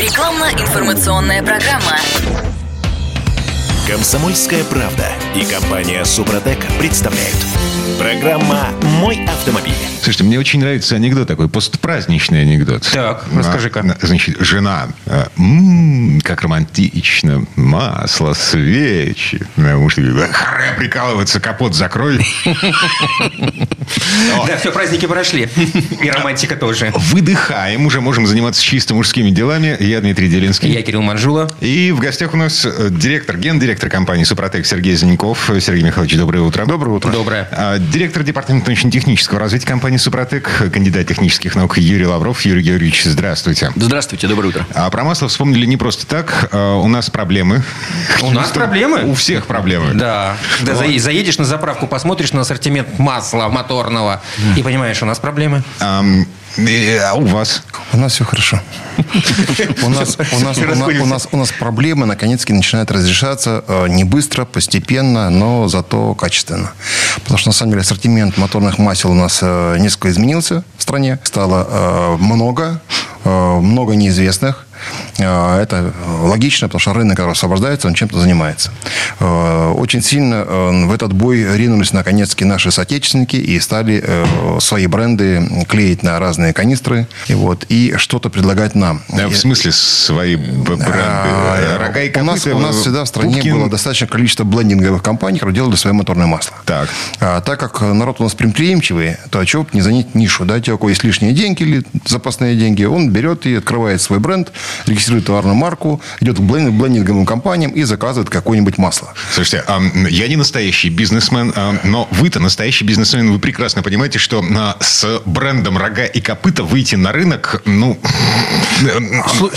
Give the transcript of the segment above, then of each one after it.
Рекламно-информационная программа. Комсомольская правда и компания Супротек представляют. Программа «Мой автомобиль». Слушайте, мне очень нравится анекдот такой, постпраздничный анекдот. Так, расскажи-ка. А, Значит, жена, а, «М, как романтично, масло, свечи. Муж такой, «Да харе прикалываться, капот закрой. Да, все, праздники прошли. И романтика тоже. Выдыхаем, уже можем заниматься чисто мужскими делами. Я Дмитрий Делинский. Я Кирилл Манжула. И в гостях у нас э, директор, гендиректор компании «Супротек» Сергей Зеленков. Сергей Михайлович, доброе утро. Доброе утро. Доброе. Директор департамента научно-технического развития компании «Супротек», кандидат технических наук Юрий Лавров. Юрий Георгиевич, здравствуйте. Здравствуйте, доброе утро. А про масло вспомнили не просто так. А, У нас проблемы. У нас проблемы? У всех проблемы. Да. Заедешь на заправку, посмотришь на ассортимент масла моторного и понимаешь, у нас проблемы. И, А у вас? У нас все хорошо. У нас, у, нас, у, нас, у, нас, у нас проблемы наконец-таки начинают разрешаться э, не быстро, постепенно, но зато качественно. Потому что, на самом деле, ассортимент моторных масел у нас э, несколько изменился в стране. Стало э, много, э, много неизвестных. Э, Это логично, потому что рынок когда освобождается, он чем-то занимается. Э, Очень сильно э, в этот бой ринулись наконец-таки наши соотечественники и стали свои бренды клеить на разные канистры и, вот, и что-то предлагать нам. Да, в смысле свои б- бренды? а, Рога и у, нас, у нас всегда в стране Пупкин. было достаточное количество блендинговых компаний, которые делали свое моторное масло. Так. А, так как народ у нас предприимчивый, то чего бы не занять нишу? Да? У кого есть лишние деньги или запасные деньги, он берет и открывает свой бренд, регистрирует товарную марку, идет к блен- блендинговым компаниям и заказывает какое-нибудь масло. Слушайте, а, я не настоящий бизнесмен, а, но вы-то настоящий бизнесмен, вы прекрасно понимаете, что а, с брендом рога и копыта выйти на рынок, ну...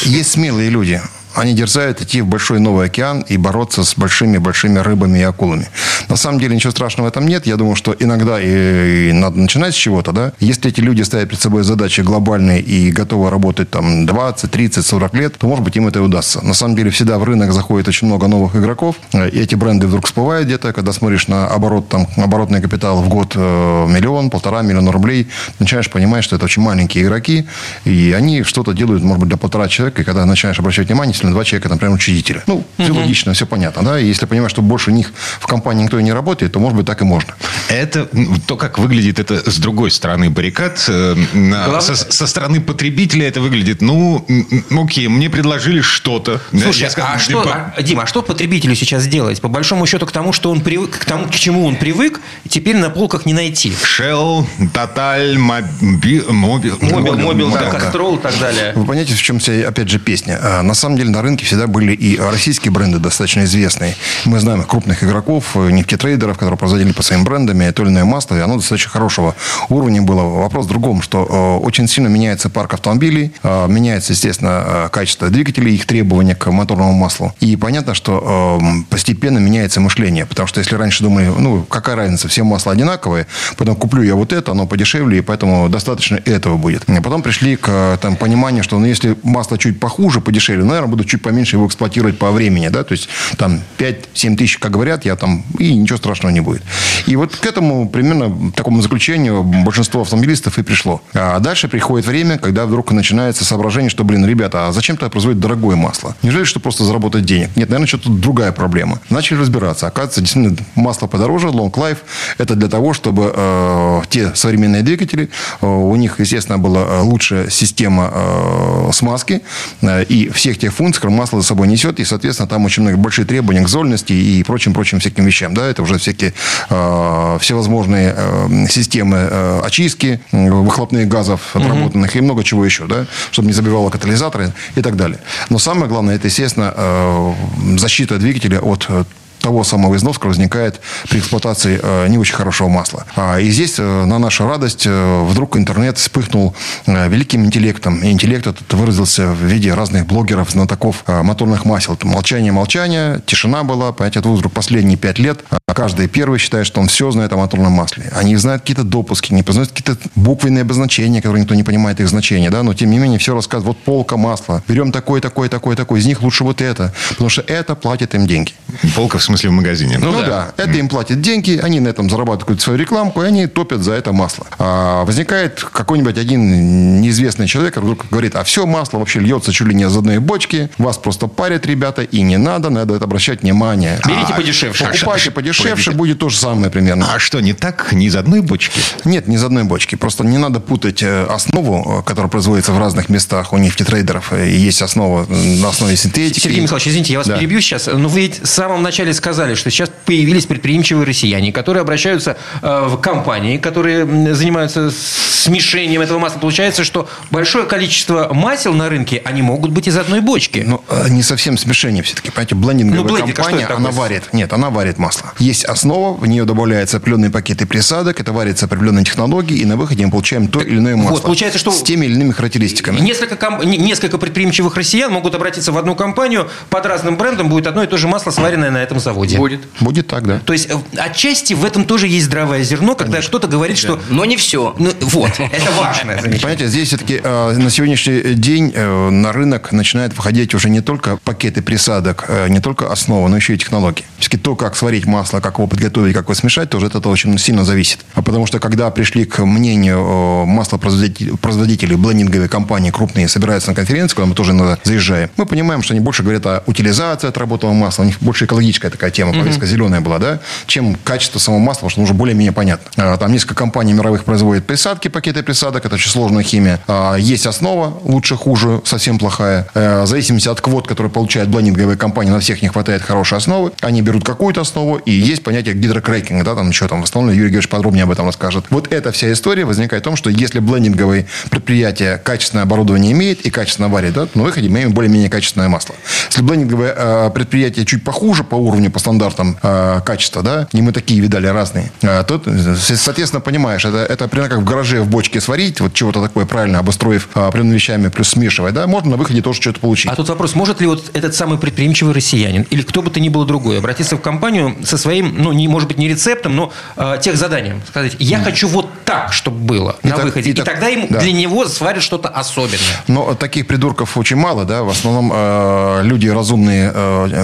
Есть смелые люди. Они дерзают идти в большой новый океан и бороться с большими-большими рыбами и акулами. На самом деле ничего страшного в этом нет. Я думаю, что иногда и, и надо начинать с чего-то. Да? Если эти люди ставят перед собой задачи глобальные и готовы работать там 20, 30, 40 лет, то, может быть, им это и удастся. На самом деле всегда в рынок заходит очень много новых игроков. И эти бренды вдруг всплывают где-то. Когда смотришь на оборот, там, оборотный капитал в год э, миллион, полтора миллиона рублей, начинаешь понимать, что это очень маленькие игроки. И они что-то делают, может быть, для полтора человека. И когда начинаешь обращать внимание, если на два человека, например, учредителя. Ну, все логично, все понятно. Да? И если понимаешь, что больше них в компании никто и не работает, то, может быть, так и можно. Это то, как выглядит это с другой стороны баррикад. э, Главное- Со, со стороны потребителя это выглядит, ну, окей, мне предложили что-то. Слушай, я сказал, а что, типа, а, Дим, а что потребителю сейчас делать? По большому счету, к тому, что он привык, к тому, к чему он привык, теперь на полках не найти. Shell, Total, Mobi- Mobi- Mobil, Mobil, да, да. Castrol и так далее. Вы понимаете, в чем вся, опять же, песня? А, На самом деле на рынке всегда были и российские бренды достаточно известные. Мы знаем крупных игроков, э, нефтетрейдеров, которые производили по своим брендам то или иное масло, и оно достаточно хорошего уровня было. Вопрос в другом, что э, очень сильно меняется парк автомобилей, э, меняется, естественно, качество двигателей, их требования к моторному маслу. И понятно, что э, постепенно меняется мышление, потому что если раньше думали, ну, какая разница, все масла одинаковые, потом куплю я вот это, оно подешевле, и поэтому достаточно этого будет. Потом пришли к там, пониманию, что ну, если масло чуть похуже, подешевле, наверное, буду чуть поменьше его эксплуатировать по времени, да, то есть там 5-7 тысяч, как говорят, я там, и ничего страшного не будет. И вот к этому примерно такому заключению большинство автомобилистов и пришло. А дальше приходит время, когда вдруг начинается соображение, что, блин, ребята, а зачем тогда производить дорогое масло? Неужели, что просто заработать денег? Нет, наверное, что-то другая проблема. Начали разбираться. Оказывается, действительно, масло подороже, long life, это для того, чтобы э, те современные двигатели, э, у них, естественно, была э, лучшая система э, смазки э, и всех тех функций, которые масло за собой несет, и, соответственно, там очень много большие требования к зольности и прочим-прочим всяким вещам. Да, это уже всякие э, всевозможные э, системы э, очистки э, выхлопных газов отработанных и много чего еще, да, чтобы не забивало катализаторы и так далее. Но самое главное, это, естественно, э, защита двигателя от э, того самого который возникает при эксплуатации э, не очень хорошего масла. А, и здесь, э, на нашу радость, э, вдруг интернет вспыхнул великим интеллектом. И интеллект этот выразился в виде разных блогеров, знатоков моторных масел. Там Молчание, молчание, тишина была. Понимаете, это вдруг последние пять лет. а каждый первый считает, что он все знает о моторном масле. Они знают какие-то допуски, не познают какие-то буквенные обозначения, которые никто не понимает их значения. Да? Но, тем не менее, все рассказывают. Вот полка масла. Берем такой, такой, такой, такой. Из них лучше вот это. Потому что это платит им деньги. Полка в смысле в магазине. Ну, да. это им платят деньги, они на этом зарабатывают свою рекламку, и они топят за это масло. А возникает какой-нибудь один неизвестный человек, который вдруг говорит, а все масло вообще льется чуть ли не из одной бочки, вас просто парят, ребята, и не надо, надо это обращать внимание. Берите А, подешевше. Покупайте подешевше, погодите. будет то же самое примерно. А что, не так? Не из одной бочки? Нет, не из одной бочки. Просто не надо путать э, основу, э, которая производится в разных местах у нефтетрейдеров. э, И есть основа на основе синтетики. Сергей Михайлович, извините, я вас Да. перебью сейчас. Но вы ведь в самом начале сказали, что сейчас появились предприимчивые россияне, которые обращаются э, в компании, которые занимаются смешением этого масла. Получается, что большое количество масел на рынке, они могут быть из одной бочки. Ну, э, не совсем смешение все-таки. Понимаете, блендинговая Ну, блендинг, а компания, это она варит. Нет, она варит масло. Есть основа, в нее добавляются определенные пакеты присадок, это варится определенные технологии, и на выходе мы получаем то или иное вот, масло. получается, что- С теми или иными характеристиками. Несколько, ком- не- несколько предприимчивых россиян могут обратиться в одну компанию, под разным брендом будет одно и то же масло, сваренное на этом заводе. Будет. Будет так, да. То есть э, отчасти в этом тоже есть здравое зерно, когда кто-то говорит, что... Но не все. Ну, вот, это замечание. Понимаете, здесь все-таки э, на сегодняшний день э, на рынок начинают выходить уже не только пакеты присадок, не только основа, но еще и технологии. Все-таки то, как сварить масло, как его подготовить, как его смешать, тоже от этого очень сильно зависит. А потому что когда пришли к мнению маслопроизводителей, производителей, блендинговые компании крупные собираются на конференции, куда мы тоже иногда заезжаем, мы понимаем, что они больше говорят о утилизации отработанного масла, у них больше экологическая такая тема, повестка зеленая была, да, чем качество самого масла, потому что уже более-менее понятно. А, Там несколько компаний мировых производят присадки, пакеты присадок, это очень сложная химия. А, Есть основа, лучше, хуже, совсем плохая. Э, В зависимости от квот, которые получают блендинговые компании, на всех не хватает хорошей основы. Они берут какую-то основу, и есть понятие гидрокрекинга, да, там еще там в основном Юрий Георгиевич подробнее об этом расскажет. Вот эта вся история возникает в том, что если блендинговые предприятия качественное оборудование имеет и качественно варит, да, то на выходе мы имеем более-менее качественное масло. Если блендинговое э, предприятие чуть похуже по уровню, по стандартам э, качества, да, и мы такие видали разные, э, то, э, соответственно, понимаешь, это, это примерно как в гараже в бочке сварить, вот чего-то такое правильно обустроив э, определенными вещами, плюс смешивая, да, можно на выходе тоже что-то получить. А тут вопрос, может ли вот этот самый предприимчивый россиянин или кто бы то ни было другой обратиться в компанию со своим, ну, не, может быть, не рецептом, но э, тех заданием. Сказать, я хочу вот так, чтобы было на так- выходе. и И, так- тогда им да. для него сварят что-то особенное. Но таких придурков очень мало, да. В основном э, люди разумные, э, э,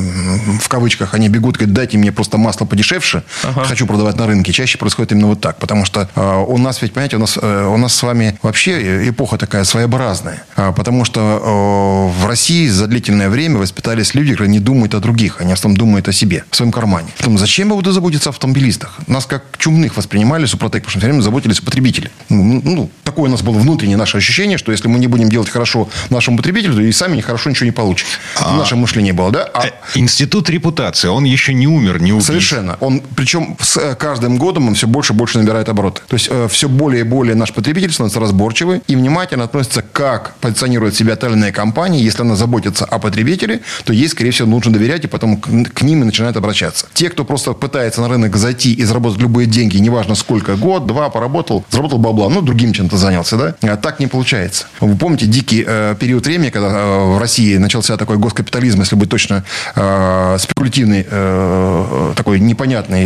в кавычках, они бегут, говорят, дайте мне просто масло подешевше, хочу продавать на рынке. Чаще происходит именно вот так. Потому что э, у нас, ведь, понимаете, у нас, э, у нас с вами вообще эпоха такая своеобразная. А, потому что э, в России за длительное время воспитались люди, которые не думают о других, они в основном думают о себе, в своем кармане. Потом, зачем я буду заботиться о автомобилистах? Нас как чумных воспринимали Супротек, потому что все время заботились о потребителе. Ну, ну, такое у нас было внутреннее наше ощущение, что если мы не будем делать хорошо нашему потребителю, то и сами нехорошо ничего не получим. Наше мышление было, да? А Э, Институт репутации, он еще не умер, не убит. Совершенно. Он, причем с э, каждым годом он все больше и больше набирает обороты. То есть все более и более наш потребитель становится разборчивый и внимательно относится, как позиционирует себя та или иная компания. Если она заботится о потребителе, то ей, скорее всего, нужно доверять, и потом к ним и начинает обращаться. Те, кто просто пытается на рынок зайти и заработать любые деньги, неважно сколько, год, два поработал, заработал бабла, ну, другим чем-то занялся, да? А так не получается. Вы помните дикий э, период времени, когда э, в России начался такой госкапитализм, если быть точно, э, спекулятивный, э, такой непонятный...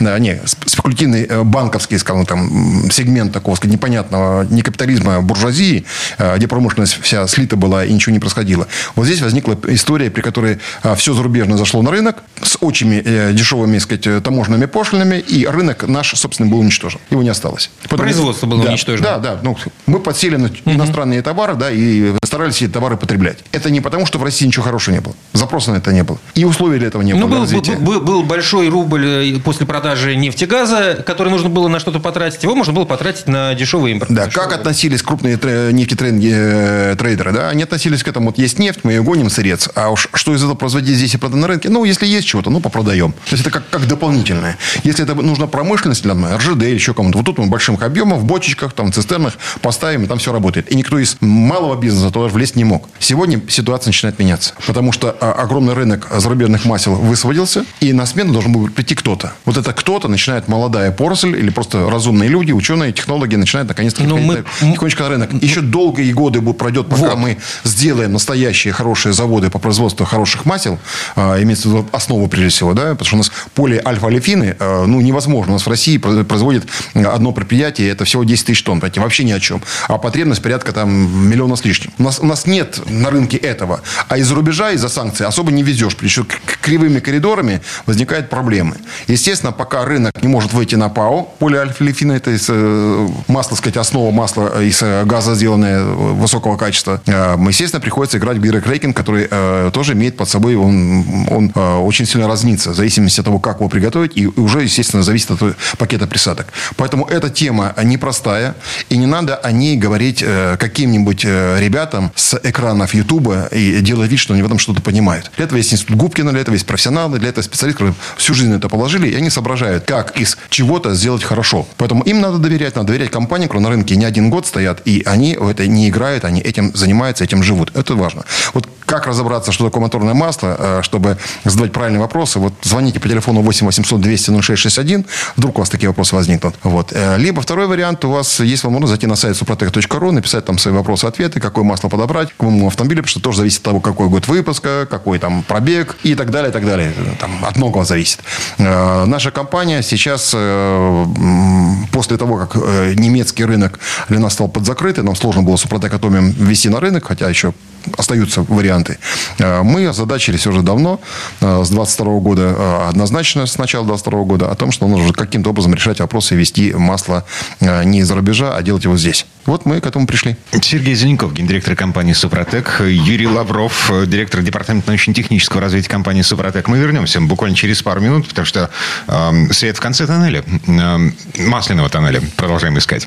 Да, не, сп- спекулятивный э, банковский, скажем, там, сегмент такого, сказать, непонятного не капитализма, а буржуазии, э, где промышленность вся слита была и ничего не происходило. Вот здесь возникла история, при которой все зарубежное зашло на рынок с очень дешевыми, сказать, таможенными пошлинами, и рынок наш, собственно, был уничтожен. Его не осталось. Потому- Производство было Да, уничтожено. Да, да. Ну, мы подсели на иностранные товары, да, и старались эти товары потреблять. Это не потому, что в России ничего хорошего не было. Запроса на это не было. И условий для этого не Ну, было. Был, развития. был, был- был большой рубль э, после продажи нефтегаза, который нужно было на что-то потратить. Его можно было потратить на дешевый импорт. Да, Дешевый. как относились крупные тре- нефтетрейдеры, э, да, они относились к этому, вот есть нефть, мы ее гоним сырец, а уж что из этого производить здесь и продать на рынке, ну, если есть чего-то, ну, попродаем. То есть это как, как дополнительное. Если это нужна промышленность для нас, РЖД или еще кому-то, вот тут мы большим объемом в бочечках, там, цистернах поставим, и там все работает. И никто из малого бизнеса туда влезть не мог. Сегодня ситуация начинает меняться, потому что а, огромный рынок зарубежных масел высвободился, и на смену должен был прийти кто-то. Вот это кто-то начинает молодая поросль или просто разумные люди, ученые, технологи начинают наконец-то Ну, мы- тихонечко на рынок. Еще долгие годы пройдет, пока Вот. мы сделаем настоящие хорошие заводы по производству хороших масел, а, имеется в виду основу прежде всего, да, потому что у нас поле альфа-олефины, а, ну, невозможно. У нас в России про- производит одно предприятие, это всего 10 тысяч тонн, понимаете, вообще ни о чем. А потребность порядка там миллиона с лишним. У нас, у нас нет на рынке этого. А из-за рубежа, из-за санкций особо не везешь. Еще к- кривыми коридорами, возникают проблемы. Естественно, пока рынок не может выйти на ПАО, полиальфа-лефин, это из, э, масло, сказать, основа масла из э, газа, сделанное высокого качества, э, естественно, приходится играть в гирокрекинг, который тоже имеет под собой, он, он очень сильно разнится, в зависимости от того, как его приготовить, и уже, естественно, зависит от пакета присадок. Поэтому эта тема непростая, и не надо о ней говорить каким-нибудь ребятам с экранов Ютуба и делать вид, что они в этом что-то понимают. Для этого есть институт Губкина, для этого есть профессионалы, для этого специалисты, которые всю жизнь это положили, и они соображают, как из чего-то сделать хорошо. Поэтому им надо доверять, надо доверять компании, которые на рынке не один год стоят, и они в это не играют, они этим занимаются, этим живут. Это важно. Вот как разобраться, что такое моторное масло, э, чтобы задавать правильные вопросы, вот звоните по телефону 8 800 200 0661, вдруг у вас такие вопросы возникнут. Вот. Э, либо второй вариант, у вас есть возможность зайти на сайт suprotec.ru, написать там свои вопросы, ответы, какое масло подобрать, к какому автомобилю, потому что тоже зависит от того, какой год выпуска, какой там пробег и так далее, и так далее. Там от многого зависит. Э, наша компания сейчас, после того, как немецкий рынок для нас стал подзакрытый, нам сложно было Супротек Атомиум ввести на рынок, хотя еще остаются варианты. Э, мы озадачились уже давно, э, с 22 года, э, однозначно с начала 22 года, о том, что нужно каким-то образом решать вопросы и вести масло не из-за рубежа, а делать его здесь. Вот мы к этому пришли. Сергей Зеленков, гендиректор компании «Супротек», Юрий Лавров, директор департамента научно-технического развития компании «Супротек». Мы вернемся буквально через пару минут, потому что э, свет в конце тоннеля, э, масляного тоннеля, продолжаем искать.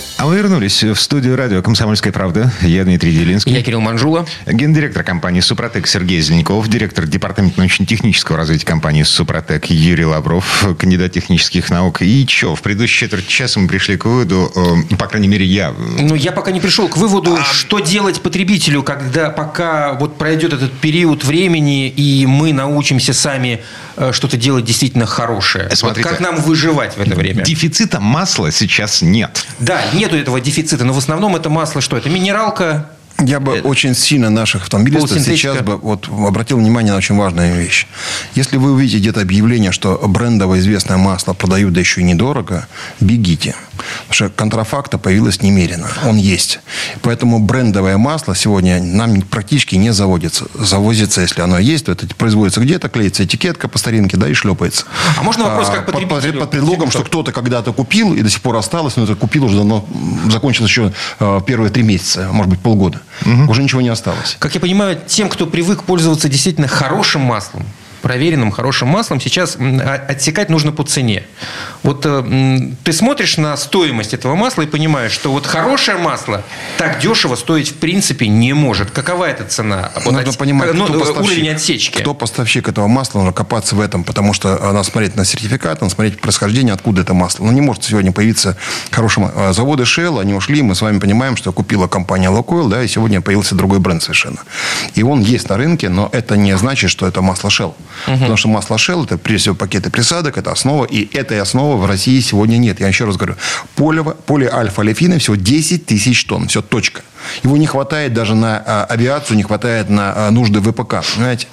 А мы вернулись в студию радио «Комсомольская правда». Я Дмитрий Делинский. Я Кирилл Манжула. Гендиректор компании «Супротек» Сергей Зеленяков. Директор департамента научно-технического развития компании «Супротек» Юрий Лавров. Кандидат технических наук. И что, в предыдущей четверть часа мы пришли к выводу, э, по крайней мере, я... Ну, я пока не пришел к выводу, а... что делать потребителю, когда пока вот пройдет этот период времени, и мы научимся сами что-то делать действительно хорошее. Смотрите, вот как нам выживать в это время? Дефицита масла сейчас нет. Да, нет нету этого дефицита, но в основном это масло что? Это минералка, я бы это... очень сильно наших автомобилистов сейчас бы вот обратил внимание на очень важную вещь. Если вы увидите где-то объявление, что брендовое известное масло продают, да еще и недорого, бегите. Потому что контрафакта появилось немерено. Он есть. Поэтому брендовое масло сегодня нам практически не заводится. Завозится, если оно есть, то это производится где-то, клеится этикетка по старинке, да, и шлепается. А можно вопрос как потребителю? Под, под предлогом, что кто-то когда-то купил и до сих пор осталось, но это купил уже давно, закончилось еще э, первые три месяца, может быть, полгода. Угу. Уже ничего не осталось. Как я понимаю, тем, кто привык пользоваться действительно хорошим маслом, проверенным хорошим маслом сейчас отсекать нужно по цене. Вот э, ты смотришь на стоимость этого масла и понимаешь, что вот хорошее масло так дешево стоить в принципе не может. Какова эта цена? Вот Нужно от... понимать, ну, кто поставщик, уровень отсечки. Кто поставщик этого масла, нужно копаться в этом, потому что надо смотреть на сертификат, надо смотреть происхождение, откуда это масло. Но не может сегодня появиться хорошее э, Заводы Shell, они ушли, мы с вами понимаем, что купила компания Локойл, да, и сегодня появился другой бренд совершенно. И он есть на рынке, но это не значит, что это масло Shell. Угу. Потому что масло Shell, это прежде всего пакеты присадок, это основа, и этой основы в России сегодня нет. Я еще раз говорю, поле, поле всего 10 тысяч тонн, все, точка. Его не хватает даже на а, авиацию, не хватает на а, нужды ВПК, понимаете?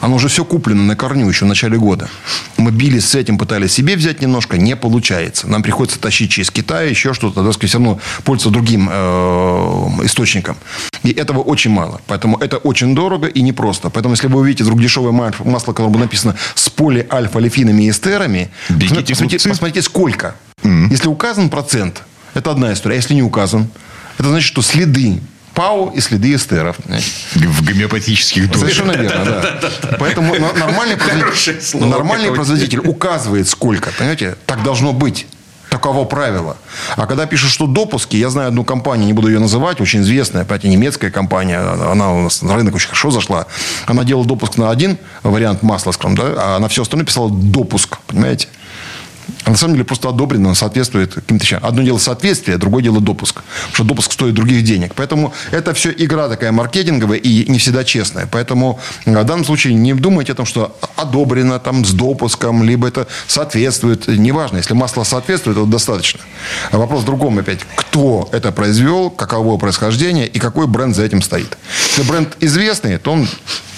Оно уже все куплено на корню еще в начале года. Мы бились с этим, пытались себе взять немножко, не получается. Нам приходится тащить через Китай, еще что-то, да, все равно пользоваться другим э, источником. И этого очень мало. Поэтому это очень дорого и непросто. Поэтому, если вы увидите вдруг дешевое масло, которое бы написано с полиальфа-лефинами и эстерами, посмотрите, посмотрите, сколько. Mm-hmm. Если указан процент, это одна история. А если не указан, это значит, что следы ПАО и следы эстеров. В гомеопатических дозах. Совершенно верно, да. Поэтому нормальный производитель, нормальный производитель указывает сколько. Понимаете? Так должно быть. Таково правило. А когда пишут, что допуски, я знаю одну компанию, не буду ее называть, очень известная, опять немецкая компания, она у нас на рынок очень хорошо зашла. Она делала допуск на один вариант масла, скажем, да, а на все остальное писала допуск, понимаете? А на самом деле просто одобрено, соответствует каким-то вещам. Одно дело соответствие, другое дело допуск. Потому что допуск стоит других денег. Поэтому это все игра такая маркетинговая и не всегда честная. Поэтому в данном случае не думайте о том, что одобрено там с допуском, либо это соответствует. Неважно, если масло соответствует, это достаточно. А вопрос в другом опять. Кто это произвел, каково происхождение и какой бренд за этим стоит. Если бренд известный, то он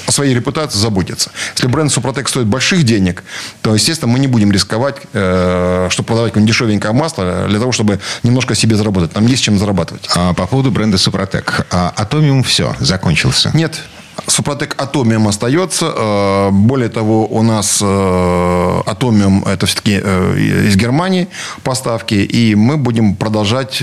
о своей репутации заботится. Если бренд Супротек стоит больших денег, то, естественно, мы не будем рисковать, э, чтобы продавать какое-нибудь дешевенькое масло для того, чтобы немножко себе заработать. Нам есть чем зарабатывать. А по поводу бренда Супротек. А, Атомиум все, закончился. Нет, Супротек Атомиум остается. Э, более того, у нас э, Атомиум это все-таки э, из Германии поставки. И мы будем продолжать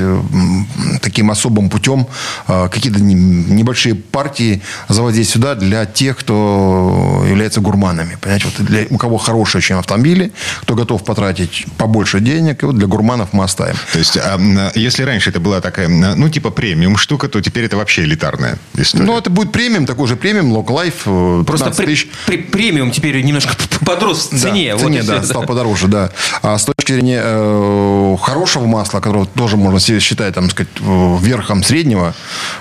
таким особым путем какие-то небольшие партии заводить сюда для тех, кто является гурманами. Понимаете, вот для, у кого хорошие очень автомобили, кто готов потратить побольше денег, и вот для гурманов мы оставим. То есть, а, если раньше это была такая, ну, типа премиум штука, то теперь это вообще элитарная история. Ну, это будет премиум, такой же премиум, Long Life. Э, Просто при, при, премиум теперь немножко подрос в цене. Да, в цене, вот да, стал подороже, да. А с точки зрения э, хорошего масла, которого тоже можно считать, там, сказать, верхом среднего,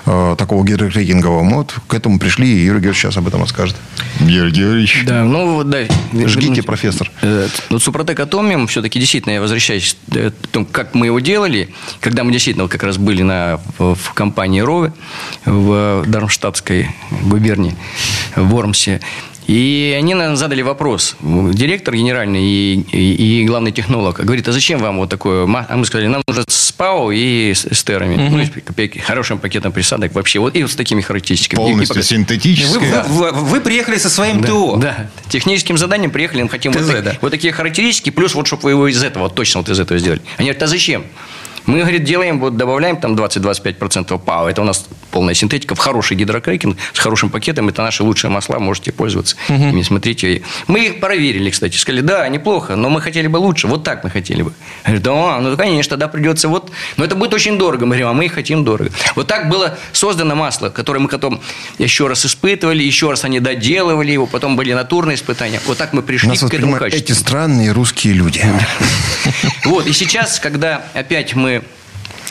э, такого гидрокрекингового, вот к этому пришли, и Юрий Георгиевич сейчас об этом расскажет. Юрий Георгиевич. Да, ну вот, да. Жгите, профессор. Э, вот Супротек Атомиум, все-таки действительно, я возвращаюсь к тому, как мы его делали, когда мы действительно как раз были на, в, в компании Рове в Дармштадтской губернии, в Вормсе. И они нам задали вопрос. Директор генеральный и, и, и главный технолог говорит, а зачем вам вот такое? А мы сказали, нам нужно с ПАО и с эстерами. Угу. Ну, с хорошим пакетом присадок вообще. Вот и вот с такими характеристиками. Полностью и, синтетическое. Вы, вы, вы приехали со своим да, ТО. Да. Техническим заданием приехали, мы хотим ТЗ, вот, да. вот такие характеристики, плюс вот, чтобы вы его из этого, вот точно вот из этого сделали. Они говорят, а зачем? Мы, говорит, делаем, вот добавляем там 20-25% ПАО. Это у нас полная синтетика в хороший гидрокрекинг с хорошим пакетом. Это наши лучшие масла, можете пользоваться угу. ими. Смотрите. Мы их проверили, кстати. Сказали, да, неплохо, но мы хотели бы лучше. Вот так мы хотели бы. Говорю, да, ну, конечно, тогда придется вот... Но это будет очень дорого. Мы говорим, а мы хотим дорого. Вот так было создано масло, которое мы потом еще раз испытывали, еще раз они доделывали его, потом были натурные испытания. Вот так мы пришли Нас к этому качеству. Эти странные русские люди. Вот, и сейчас, когда опять мы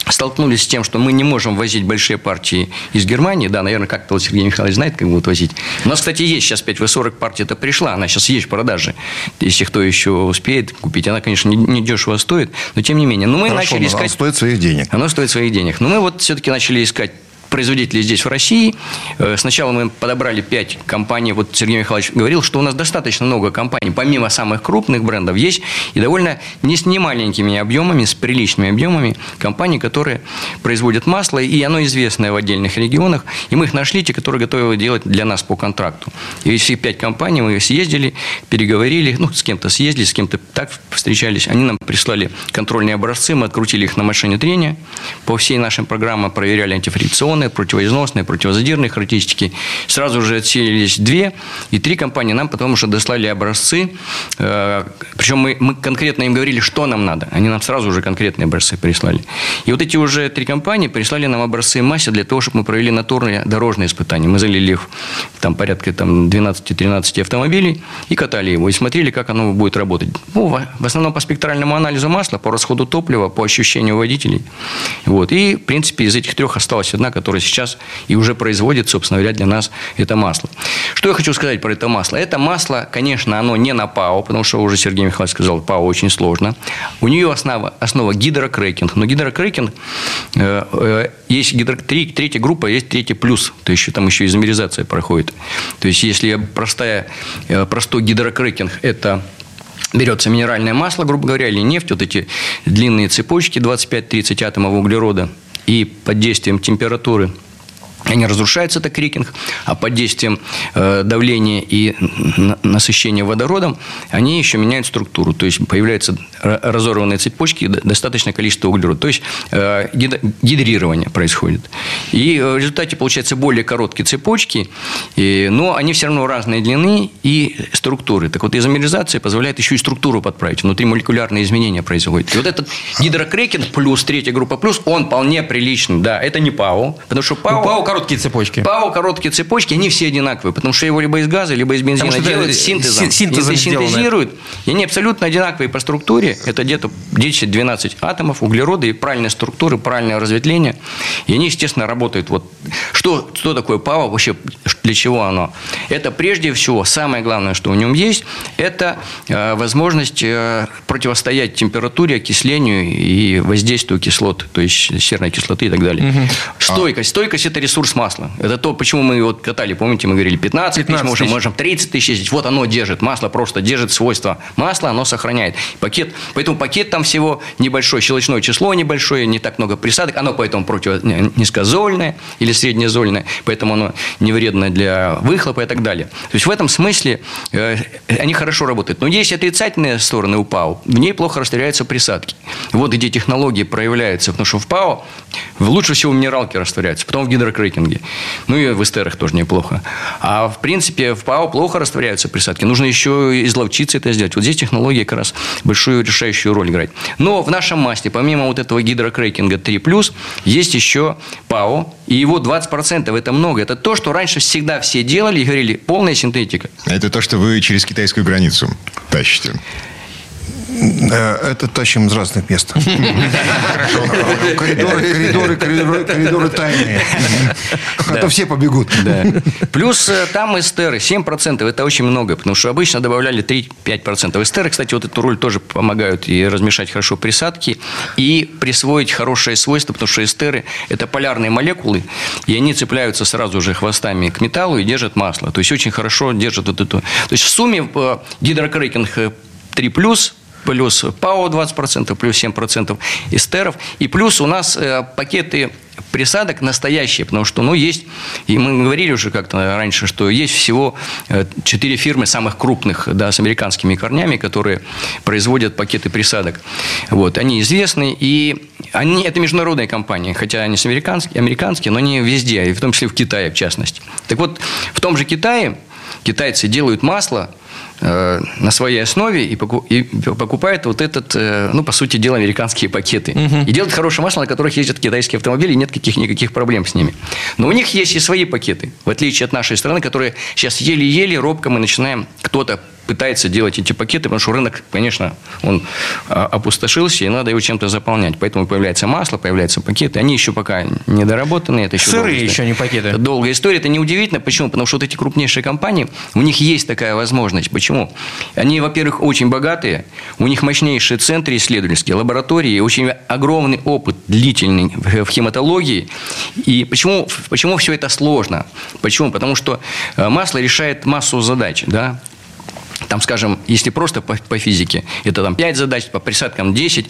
столкнулись с тем, что мы не можем возить большие партии из Германии. Да, наверное, как-то вот Сергей Михайлович знает, как будут возить. У нас, кстати, есть сейчас 5В40 партия это пришла. Она сейчас есть в продаже. Если кто еще успеет купить. Она, конечно, не, не дешево стоит, но тем не менее. Но мы Хорошо, начали искать... Она стоит своих денег. Она стоит своих денег. Но мы вот все-таки начали искать производителей здесь, в России. Э, сначала мы подобрали 5 компаний. Вот Сергей Михайлович говорил, что у нас достаточно много компаний. Помимо самых крупных брендов, есть и довольно не с немаленькими объемами, с приличными объемами компаний, которые производят масло, и оно известное в отдельных регионах. И мы их нашли, те, которые готовы делать для нас по контракту. И все пять компаний мы съездили, переговорили, ну, с кем-то съездили, с кем-то так встречались. Они нам прислали контрольные образцы, мы открутили их на машине трения. По всей нашей программе проверяли антифрикционные износные, противоизносные, противозадирные характеристики. Сразу же отсеялись две, и три компании нам потом уже дослали образцы. Э, Причем мы, мы конкретно им говорили, что нам надо. Они нам сразу уже конкретные образцы прислали. И вот эти уже три компании прислали нам образцы массе для того, чтобы мы провели натурные дорожные испытания. Мы залили их там порядка там, 12-13 автомобилей и катали его. И смотрели, как оно будет работать. Ну, в основном по спектральному анализу масла, по расходу топлива, по ощущению водителей. Вот. И, в принципе, из этих трех осталась одна, которая которое сейчас и уже производит, собственно говоря, для нас это масло. Что я хочу сказать про это масло? Это масло, конечно, оно не на ПАО, потому что уже Сергей Михайлович сказал, ПАО очень сложно. У нее основа, основа гидрокрекинг. Но гидрокрекинг, э, э, есть гидро, три, третья группа, есть третий плюс. То есть, там еще изомеризация проходит. То есть, если простая, э, простой гидрокрекинг – это берется минеральное масло, грубо говоря, или нефть, вот эти длинные цепочки, 25-30 атомов углерода – и под действием температуры они разрушаются, это крикинг, а под действием э, давления и насыщения водородом они еще меняют структуру, то есть появляются разорванные цепочки, достаточное количество углерода, то есть э, гидрирование происходит. И в результате получаются более короткие цепочки, но они все равно разной длины и структуры. Так вот, изомеризация позволяет еще и структуру подправить, внутри молекулярные изменения происходят. И вот этот гидрокрекинг плюс третья группа плюс, он вполне приличный, да, это не ПАО, потому что ПАО... Ну, ПАО короткие цепочки. ПАО короткие цепочки, они все одинаковые, потому что его либо из газа, либо из бензина делают синтезом. синтезом Если синтезируют, и они абсолютно одинаковые по структуре. Это где-то 10-12 атомов углерода и правильная структура, правильное разветвление. И они, естественно, работают. Вот что, что такое ПАО? Вообще, Для чего оно? Это прежде всего, самое главное, что в нем есть, это э, возможность э, противостоять температуре, окислению и воздействию кислот, то есть серной кислоты и так далее. Угу. Стойкость. Стойкость – это ресурс масла. Это то, почему мы вот катали, помните, мы говорили 15, 15 тысяч, можем, можем 30 тысяч ездить. Вот оно держит. Масло просто держит свойства масла, оно сохраняет. Пакет, поэтому пакет там всего небольшой, щелочное число небольшое, не так много присадок. Оно поэтому против низкозольное или среднезольное, поэтому оно не вредно для выхлопа и так далее. То есть в этом смысле э, они хорошо работают. Но есть отрицательные стороны у ПАО. В ней плохо растворяются присадки. Вот где технологии проявляются. Потому что в ПАО лучше всего минералки растворяются, потом в гидрокрекинге. Ну и в эстерах тоже неплохо. А в принципе в ПАО плохо растворяются присадки. Нужно еще изловчиться это сделать. Вот здесь технология как раз большую решающую роль играет. Но в нашем масле, помимо вот этого гидрокрекинга 3+, есть еще ПАО, и его 20% это много. Это то, что раньше всегда все делали и говорили, полная синтетика. Это то, что вы через китайскую границу тащите. Э, это тащим из разных мест. Коридоры, коридоры, коридоры, коридоры тайные. А то все побегут. Плюс э, там эстеры 7%. Это очень много, потому что обычно добавляли 3-5%. Эстеры, кстати, вот эту роль тоже помогают и размешать хорошо присадки, и присвоить хорошее свойство, потому что эстеры – это полярные молекулы, и они цепляются сразу же хвостами к металлу и держат масло. То есть, очень хорошо держат вот эту... То есть, в сумме э, гидрокрекинг 3+, плюс ПАО 20%, плюс 7% эстеров. И плюс у нас э, пакеты присадок настоящие, потому что, ну, есть, и мы говорили уже как-то раньше, что есть всего э, четыре фирмы самых крупных, да, с американскими корнями, которые производят пакеты присадок. Вот, они известны, и они, это международные компании, хотя они с американские, американские, но не везде, и в том числе в Китае, в частности. Так вот, в том же Китае китайцы делают масло, на своей основе и покупает вот этот, э, ну, по сути дела, американские пакеты. Угу. И делает хорошее масло, на которых ездят китайские автомобили, и нет каких, никаких проблем с ними. Но у них есть и свои пакеты, в отличие от нашей страны, которые сейчас еле-еле, робко мы начинаем, кто-то пытается делать эти пакеты, потому что рынок, конечно, он а, опустошился, и надо его чем-то заполнять. Поэтому появляется масло, появляются пакеты. Они еще пока не доработаны. Это еще Сырые еще не пакеты. Это долгая история. Это неудивительно. Почему? Потому что вот эти крупнейшие компании, у них есть такая возможность. Почему? Они, во-первых, очень богатые, у них мощнейшие центры исследовательские, лаборатории, очень огромный опыт длительный в хематологии. И почему, почему все это сложно? Почему? Потому что э, масло решает массу задач. Да? Там, скажем, если просто по, по физике, это там 5 задач, по присадкам 10.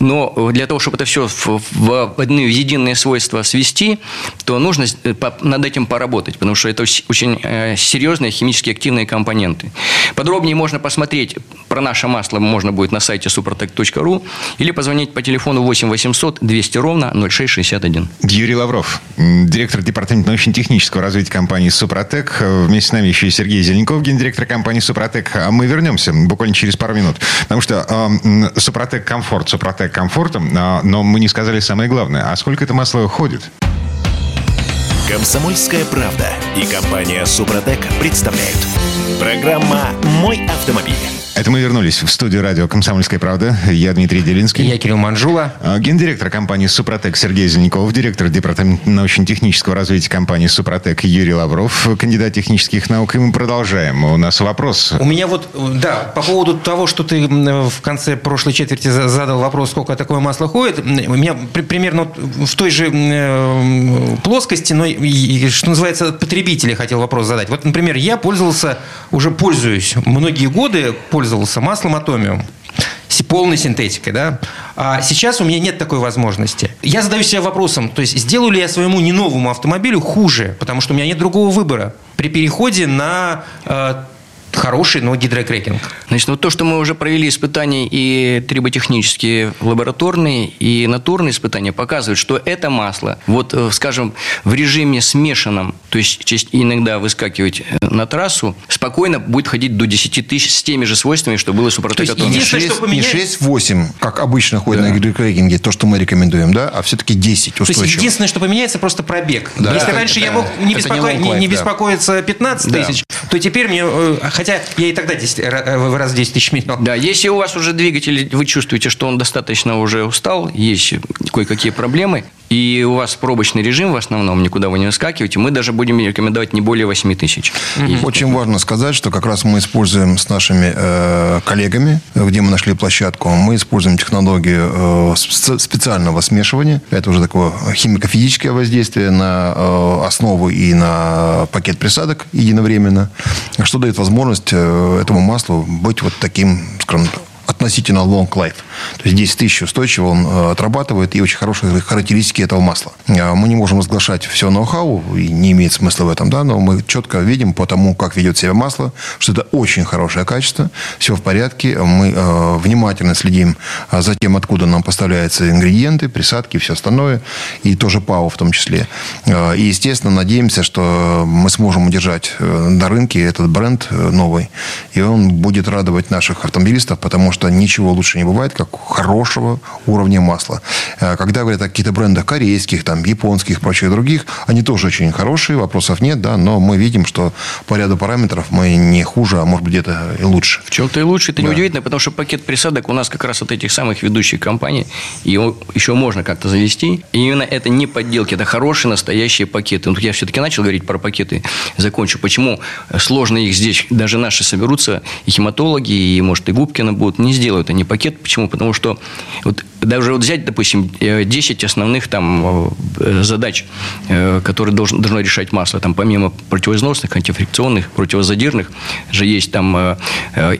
Но для того, чтобы это все в, одни единые свойства свести, то нужно э, над этим поработать, потому что это очень э, серьезные химически активные компоненты. Подробнее можно посмотреть про наше масло можно будет на сайте suprotec.ru или позвонить по телефону 8 800 200 ровно 0661. Юрий Лавров, директор департамента научно-технического развития компании «Супротек». Вместе с нами еще и Сергей Зеленков, гендиректор компании «Супротек». А мы вернемся буквально через пару минут, потому что э, «Супротек Комфорт», «Супротек комфортом, но мы не сказали самое главное. А сколько это масло ходит? Комсомольская правда и компания Супротек представляют. Программа «Мой автомобиль». Это мы вернулись в студию радио «Комсомольская правда». Я Дмитрий Делинский. Я Кирилл Манжула. А, гендиректор компании «Супротек» Сергей Зеленяков. Директор департамента научно-технического развития компании «Супротек» Юрий Лавров. Кандидат технических наук. И мы продолжаем. У нас вопрос. У меня вот, да, по поводу того, что ты в конце прошлой четверти задал вопрос, сколько такое масло ходит. У меня примерно в той же плоскости, но, что называется, потребителя хотел вопрос задать. Вот, например, я пользовался, уже пользуюсь многие годы, пользуюсь пользовался маслом атомиум полной синтетикой, да. А сейчас у меня нет такой возможности. Я задаю себе вопросом, то есть сделаю ли я своему не новому автомобилю хуже, потому что у меня нет другого выбора при переходе на э, хороший, но гидрокрекинг. Значит, вот то, что мы уже провели испытания и триботехнические лабораторные, и натурные испытания, показывают, что это масло, вот, э, скажем, в режиме смешанном, то есть иногда выскакивать э, на трассу, спокойно будет ходить до 10 тысяч с теми же свойствами, что было супротекатон. Не 6, не 6-8, как обычно ходит да. на гидрокрекинге, то, что мы рекомендуем, да, а все-таки 10 устойчиво. То есть единственное, что поменяется, просто пробег. Да. Если это, раньше это, я мог не, беспоко... не, не беспокоиться 15 тысяч, да. то теперь мне, э, хотя Хотя я и тогда 10, раз 10 тысяч менял. Да, если у вас уже двигатель, вы чувствуете, что он достаточно уже устал, есть кое-какие проблемы, и у вас пробочный режим в основном, никуда вы не выскакиваете, мы даже будем рекомендовать не более 8 тысяч. Очень важно сказать, что как раз мы используем с нашими э, коллегами, где мы нашли площадку, мы используем технологию э, специального смешивания. Это уже такое химико-физическое воздействие на э, основу и на пакет присадок единовременно, что дает возможность э, этому маслу быть вот таким, скажем, относительно long life. То есть 10 тысяч устойчиво он э, отрабатывает и очень хорошие характеристики этого масла. А мы не можем разглашать все ноу-хау, и не имеет смысла в этом, да, но мы четко видим по тому, как ведет себя масло, что это очень хорошее качество, все в порядке. Мы э, внимательно следим э, за тем, откуда нам поставляются ингредиенты, присадки все остальное, и тоже ПАО в том числе. Э, и, естественно, надеемся, что мы сможем удержать э, на рынке этот бренд э, новый, и он будет радовать наших автомобилистов, потому что ничего лучше не бывает, как хорошего уровня масла. Э, когда говорят о каких-то брендах корейских, там, японских, прочих других, они тоже очень хорошие, вопросов нет, да, но мы видим, что по ряду параметров мы не хуже, а может быть где-то и лучше. В чем-то и лучше, это да. неудивительно, потому что пакет присадок у нас как раз от этих самых ведущих компаний, его еще можно как-то завести. И именно это не подделки, это хорошие настоящие пакеты. Ну, я все-таки начал говорить про пакеты, закончу. Почему сложно их здесь, даже наши соберутся, и хематологи, и, может, и Губкина будут, не сделают они пакет. Почему? Потому что вот даже вот взять, допустим, 10 э, основных там э, задач, э, которые должен, должно решать масло. Там помимо противоизносных, антифрикционных, противозадирных же есть там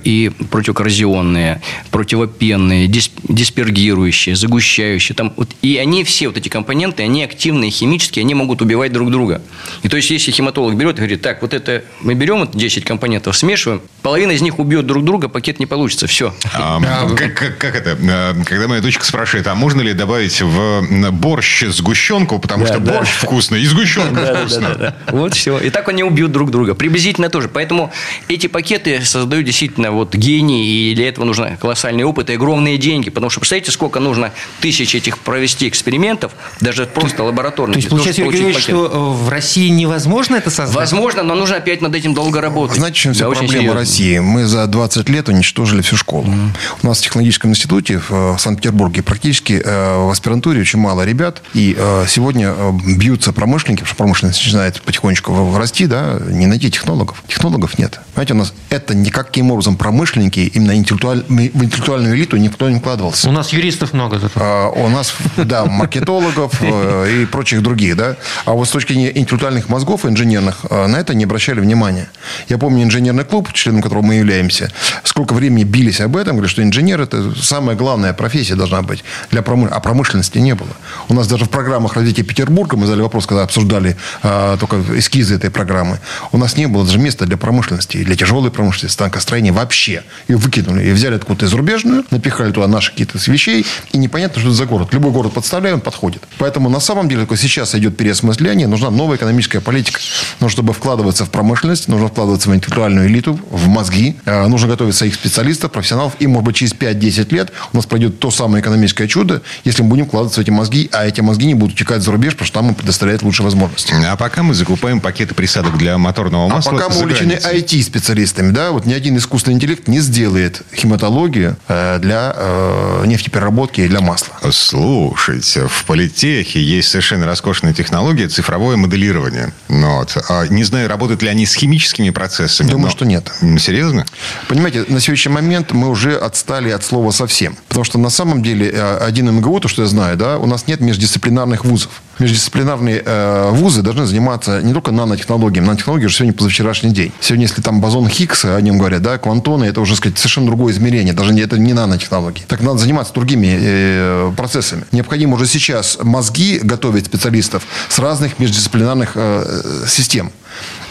и противокоррозионные, противопенные, диспергирующие, загущающие. Там, вот, и они все, вот эти компоненты, они активные химические, они могут убивать друг друга. И то есть, если хематолог берет и говорит, так, вот это мы берем вот 10 компонентов, смешиваем, половина из них убьет друг друга, пакет не получится. Все. А, как, как, как это? Когда моя дочка спрашивает, а можно ли добавить в борщ сгущенку, потому да, что да. борщ вкусный и сгущенка да, вкусная. Да, да, да. Вот все. И так они убьют друг друга. Приблизительно тоже. Поэтому эти пакеты создают действительно вот гений, и для этого нужно колоссальный опыт и огромные деньги. Потому что, представляете, сколько нужно тысяч этих провести экспериментов, даже просто лабораторных. То есть, получается, Юрий Григорьевич, что в России невозможно это создать? Возможно, но нужно опять над этим долго работать. Знаете, чем вся да, проблема России? Мы за 20 лет уничтожили всю школу. Mm. У нас в технологическом институте в Санкт-Петербурге практически практически э, в аспирантуре очень мало ребят. И э, сегодня э, бьются промышленники, потому что промышленность начинает потихонечку расти, да, не найти технологов. Технологов нет. Знаете, у нас это никаким образом промышленники, именно интеллектуаль... в интеллектуальную элиту никто не вкладывался. У нас юристов много зато. А, у нас, да, маркетологов и прочих других, да. А вот с точки зрения интеллектуальных мозгов, инженерных, на это не обращали внимания. Я помню инженерный клуб, членом которого мы являемся, сколько времени бились об этом, говорят, что инженер – это самая главная профессия должна быть для промышленности, а промышленности не было. У нас даже в программах развития Петербурга, мы задали вопрос, когда обсуждали а, только эскизы этой программы, у нас не было даже места для промышленности, для тяжелой промышленности, станкостроения вообще. И выкинули, и взяли откуда-то из зарубежную, напихали туда наши какие-то вещей, и непонятно, что это за город. Любой город подставляем, подходит. Поэтому на самом деле, сейчас идет переосмысление, нужна новая экономическая политика. Но чтобы вкладываться в промышленность, нужно вкладываться в интеллектуальную элиту, в мозги, а, нужно готовить своих специалистов, профессионалов, и, может быть, через 5-10 лет у нас пройдет то самое экономическое чудо, чудо, если мы будем вкладываться в эти мозги, а эти мозги не будут утекать за рубеж, потому что там им предоставляют лучшие возможности. А пока мы закупаем пакеты присадок для моторного масла. А пока мы увлечены IT-специалистами, да, вот ни один искусственный интеллект не сделает хематологию э, для э, нефтепереработки и для масла. Слушайте, в политехе есть совершенно роскошная технология цифровое моделирование. Ну вот. А не знаю, работают ли они с химическими процессами. Думаю, но... что нет. Серьезно? Понимаете, на сегодняшний момент мы уже отстали от слова совсем. Потому что на самом деле один МГУ, то, что я знаю, да, у нас нет междисциплинарных вузов. Междисциплинарные э, вузы должны заниматься не только нанотехнологиями. Нанотехнологии уже сегодня позавчерашний день. Сегодня, если там бозон Хиггса, о нем говорят, да, квантоны, это уже, сказать, совершенно другое измерение. Даже не, это не нанотехнологии. Так надо заниматься другими э, процессами. Необходимо уже сейчас мозги готовить специалистов с разных междисциплинарных э, систем.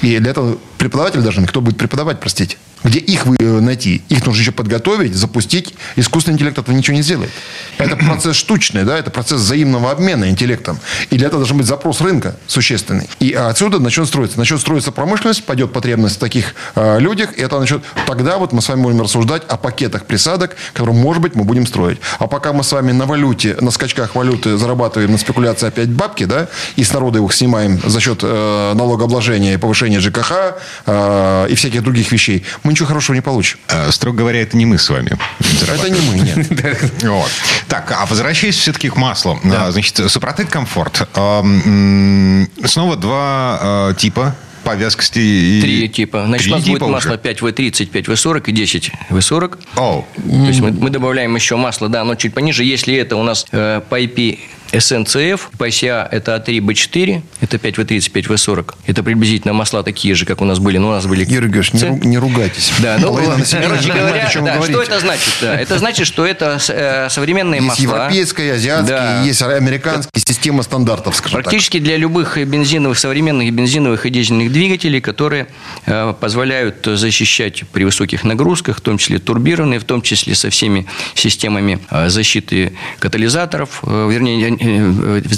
И для этого преподаватели должны, кто будет преподавать, простите. Где их э, найти? Их нужно еще подготовить, запустить. Искусственный интеллект этого ничего не сделает. Это процесс штучный, да, это процесс взаимного обмена интеллектом. И для этого должен быть запрос рынка существенный. И отсюда начнет строиться. Начнет строиться промышленность, пойдет потребность в таких э, людях, и это начнет... Тогда вот мы с вами будем рассуждать о пакетах присадок, которые, может быть, мы будем строить. А пока мы с вами на валюте, на скачках валюты зарабатываем на спекуляции опять бабки, да, и с народа их снимаем за счет э, налогообложения и повышения ЖКХ э, и всяких других вещей, мы ничего хорошего не получим. Э, Строго говоря, это не мы с вами. Это не мы, нет. Так, а возвращаясь все-таки к маслу. А, Значит, Супротек Комфорт. А, Снова два э, типа по вязкости. и- Три типа. Значит, Три у нас будет типа уже. масло 5В30, 5В40 и 10В40. Оу. То есть мы, мы добавляем еще масло, да, но чуть пониже. Если это у нас э, по IP По ICA это А А3, B4, это 5В30, 5В40. Это приблизительно масла такие же, как у нас были, но у нас были... Юрий Георгиевич, не, ру- не ругайтесь. Да, ну, короче говоря, да, что это значит? Да, это значит, что это э, современные Есть масла. европейская, азиатская, Да. есть американская система стандартов, скажем Практически для любых бензиновых, современных бензиновых и дизельных двигателей, которые э, позволяют защищать при высоких нагрузках, в том числе турбированные, в том числе со всеми системами э, защиты катализаторов, э, вернее,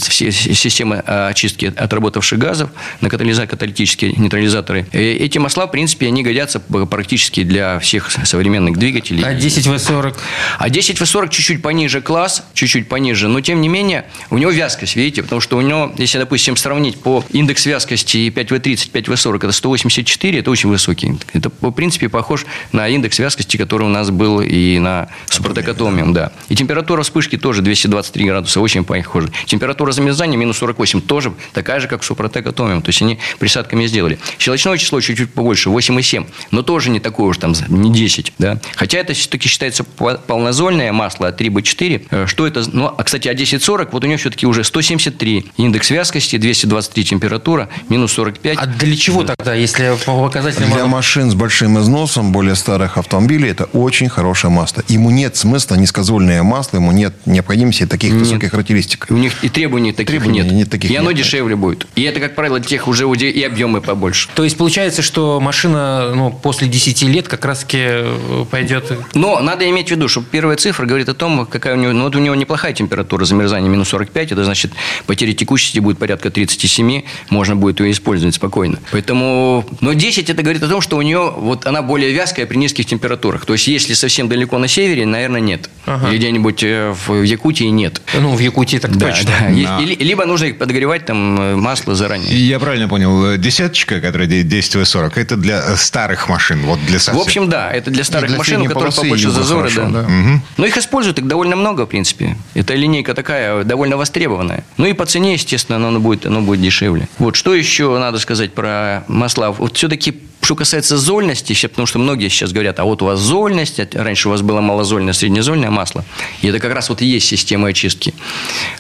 все системы очистки отработавших газов на катализа- каталитические нейтрализаторы. Э, Эти масла, в принципе, они годятся практически для всех современных двигателей. А 10В40? А 10 В40 чуть-чуть пониже класс, чуть-чуть пониже, но тем не менее у него вязкость, видите, потому что у него, если, допустим, сравнить по индекс вязкости 5В30, 5В40, это 184, это очень высокий. Это, в принципе, похож на индекс вязкости, который у нас был и на супротекатомиум, да. И температура вспышки тоже 223 градуса, очень похожа. Температура замерзания минус 48, тоже такая же, как в супротекатомиум. То есть они присадками сделали. Щелочное число чуть-чуть побольше, 8,7, но тоже не такое уж там, не 10, да. Хотя это все-таки считается по- полнозольное масло от 3B4. Э, Что это? Ну, а, кстати, а 1040, вот у него все-таки уже 173 индекс вязкости, 223 температура, минус 45. А для чего тогда, если по показателям... Для машин с большим износом, более старых автомобилей, это очень хорошее масло. Ему нет смысла низкозольное масло, ему нет необходимости таких Нет. высоких характеристик. У них и требований таких Требований нет. нет таких и оно нет, дешевле будет. И это, как правило, для тех уже и объемы побольше. То есть получается, что машина ну, после 10 лет как раз-таки э, пойдет... Но надо иметь в виду, что первая цифра говорит о том, какая у него... Ну, вот у него неплохая температура замерзания, минус 45. Это значит, потеря текучести будет порядка 37. Можно будет ее использовать спокойно. Поэтому... Но 10 это говорит о том, что у нее... Вот она более вязкая при низких температурах. То есть, если совсем далеко на севере, наверное, нет. Ага. Или где-нибудь э, в Якутии нет. Ну, в Якутии так Да, точно. да. Есть- или- либо нужно их подогревать там э, масло заранее. Я правильно понял, э, десяточка, которая 10В40, это для э, старых машин, вот для совсем. В общем, да, это для старых для машин, у которых побольше зазоры. хорошо, да. да. Но их используют их довольно много, в принципе. Эта линейка такая довольно востребованная. Ну и по цене, естественно, оно будет, оно будет дешевле. Вот что еще надо сказать про масла? Вот все-таки что касается зольности, потому что многие сейчас говорят, а вот у вас зольность, а раньше у вас было малозольное, среднезольное масло. И это как раз вот и есть система очистки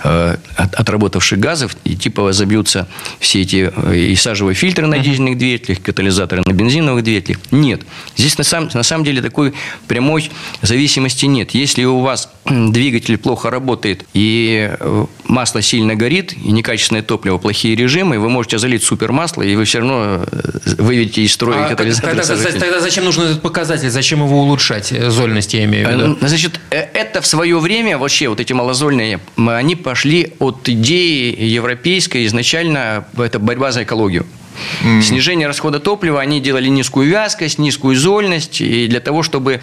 отработавших газов, и типа забьются все эти э, и сажевые фильтры на дизельных двигателях, катализаторы на бензиновых двигателях. Нет. Здесь на самом, на самом деле такой прямой зависимости нет. Если у вас двигатель плохо работает и э, масло сильно горит, и некачественное топливо, плохие режимы, вы можете залить супермасло, и вы все равно э, выведете из строя А катализатор. тогда, тогда зачем нужен этот показатель? Зачем его улучшать? Э, Зольность, я имею в виду. Э, Значит, э, это в свое время, вообще вот эти малозольные, они пошли от идеи европейской, изначально это борьба за экологию. Снижение расхода топлива, они делали низкую вязкость, низкую зольность, и для того, чтобы...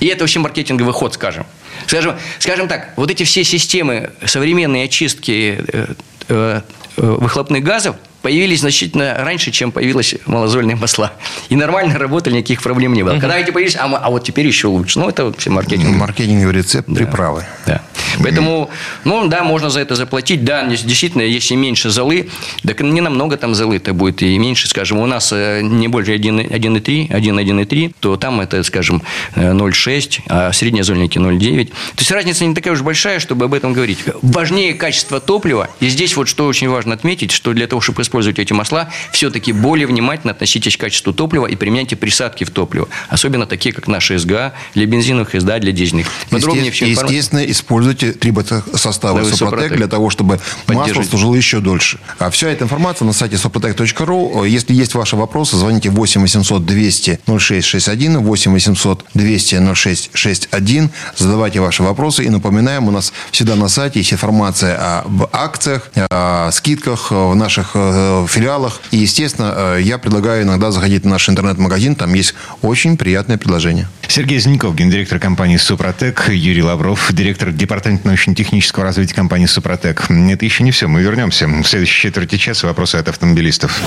И это вообще маркетинговый ход, скажем. Скажем, скажем так, вот эти все системы современной очистки э, э, э, выхлопных газов появились значительно раньше, чем появилась малозольные масла. И нормально работали, никаких проблем не было. Когда эти появились, а, а вот теперь еще лучше. Ну, это вообще маркетинг. Маркетинговый рецепт приправы. Да. Поэтому, ну да, можно за это заплатить. Да, действительно, если меньше золы, так не намного там золы-то будет и меньше, скажем, у нас э, не больше 1,3, 1,1,3, то там это, скажем, э, 0,6, а средние зольники 0,9. То есть разница не такая уж большая, чтобы об этом говорить. Важнее качество топлива. И здесь вот что очень важно отметить, что для того, чтобы использовать эти масла, все-таки более внимательно относитесь к качеству топлива и применяйте присадки в топливо. Особенно такие, как наши СГА, для бензиновых СДА, для дизельных. Подробнее Есте- информацию. Естественно, используйте три составы Да, Супротек. для того, чтобы масло служило еще дольше. А вся эта информация на сайте suprotec.ru. Если есть ваши вопросы, звоните 8 800 200 0661, 8 800 200 0661. Задавайте ваши вопросы. И напоминаем, у нас всегда на сайте есть информация об акциях, о скидках в наших э, э, филиалах. И, естественно, э, я предлагаю иногда заходить в наш интернет-магазин. Там есть очень приятное предложение. Сергей Зеленков, гендиректор компании «Супротек», Юрий Лавров, директор департамента научно-технического развития компании «Супротек». Это еще не все. Мы вернемся. В следующей четверти часа вопросы от автомобилистов.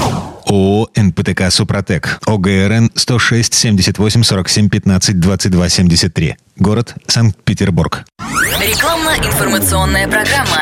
ООО «НПТК Супротек». ОГРН 106 78 47 15 22 73. Город Санкт-Петербург. Рекламно-информационная программа.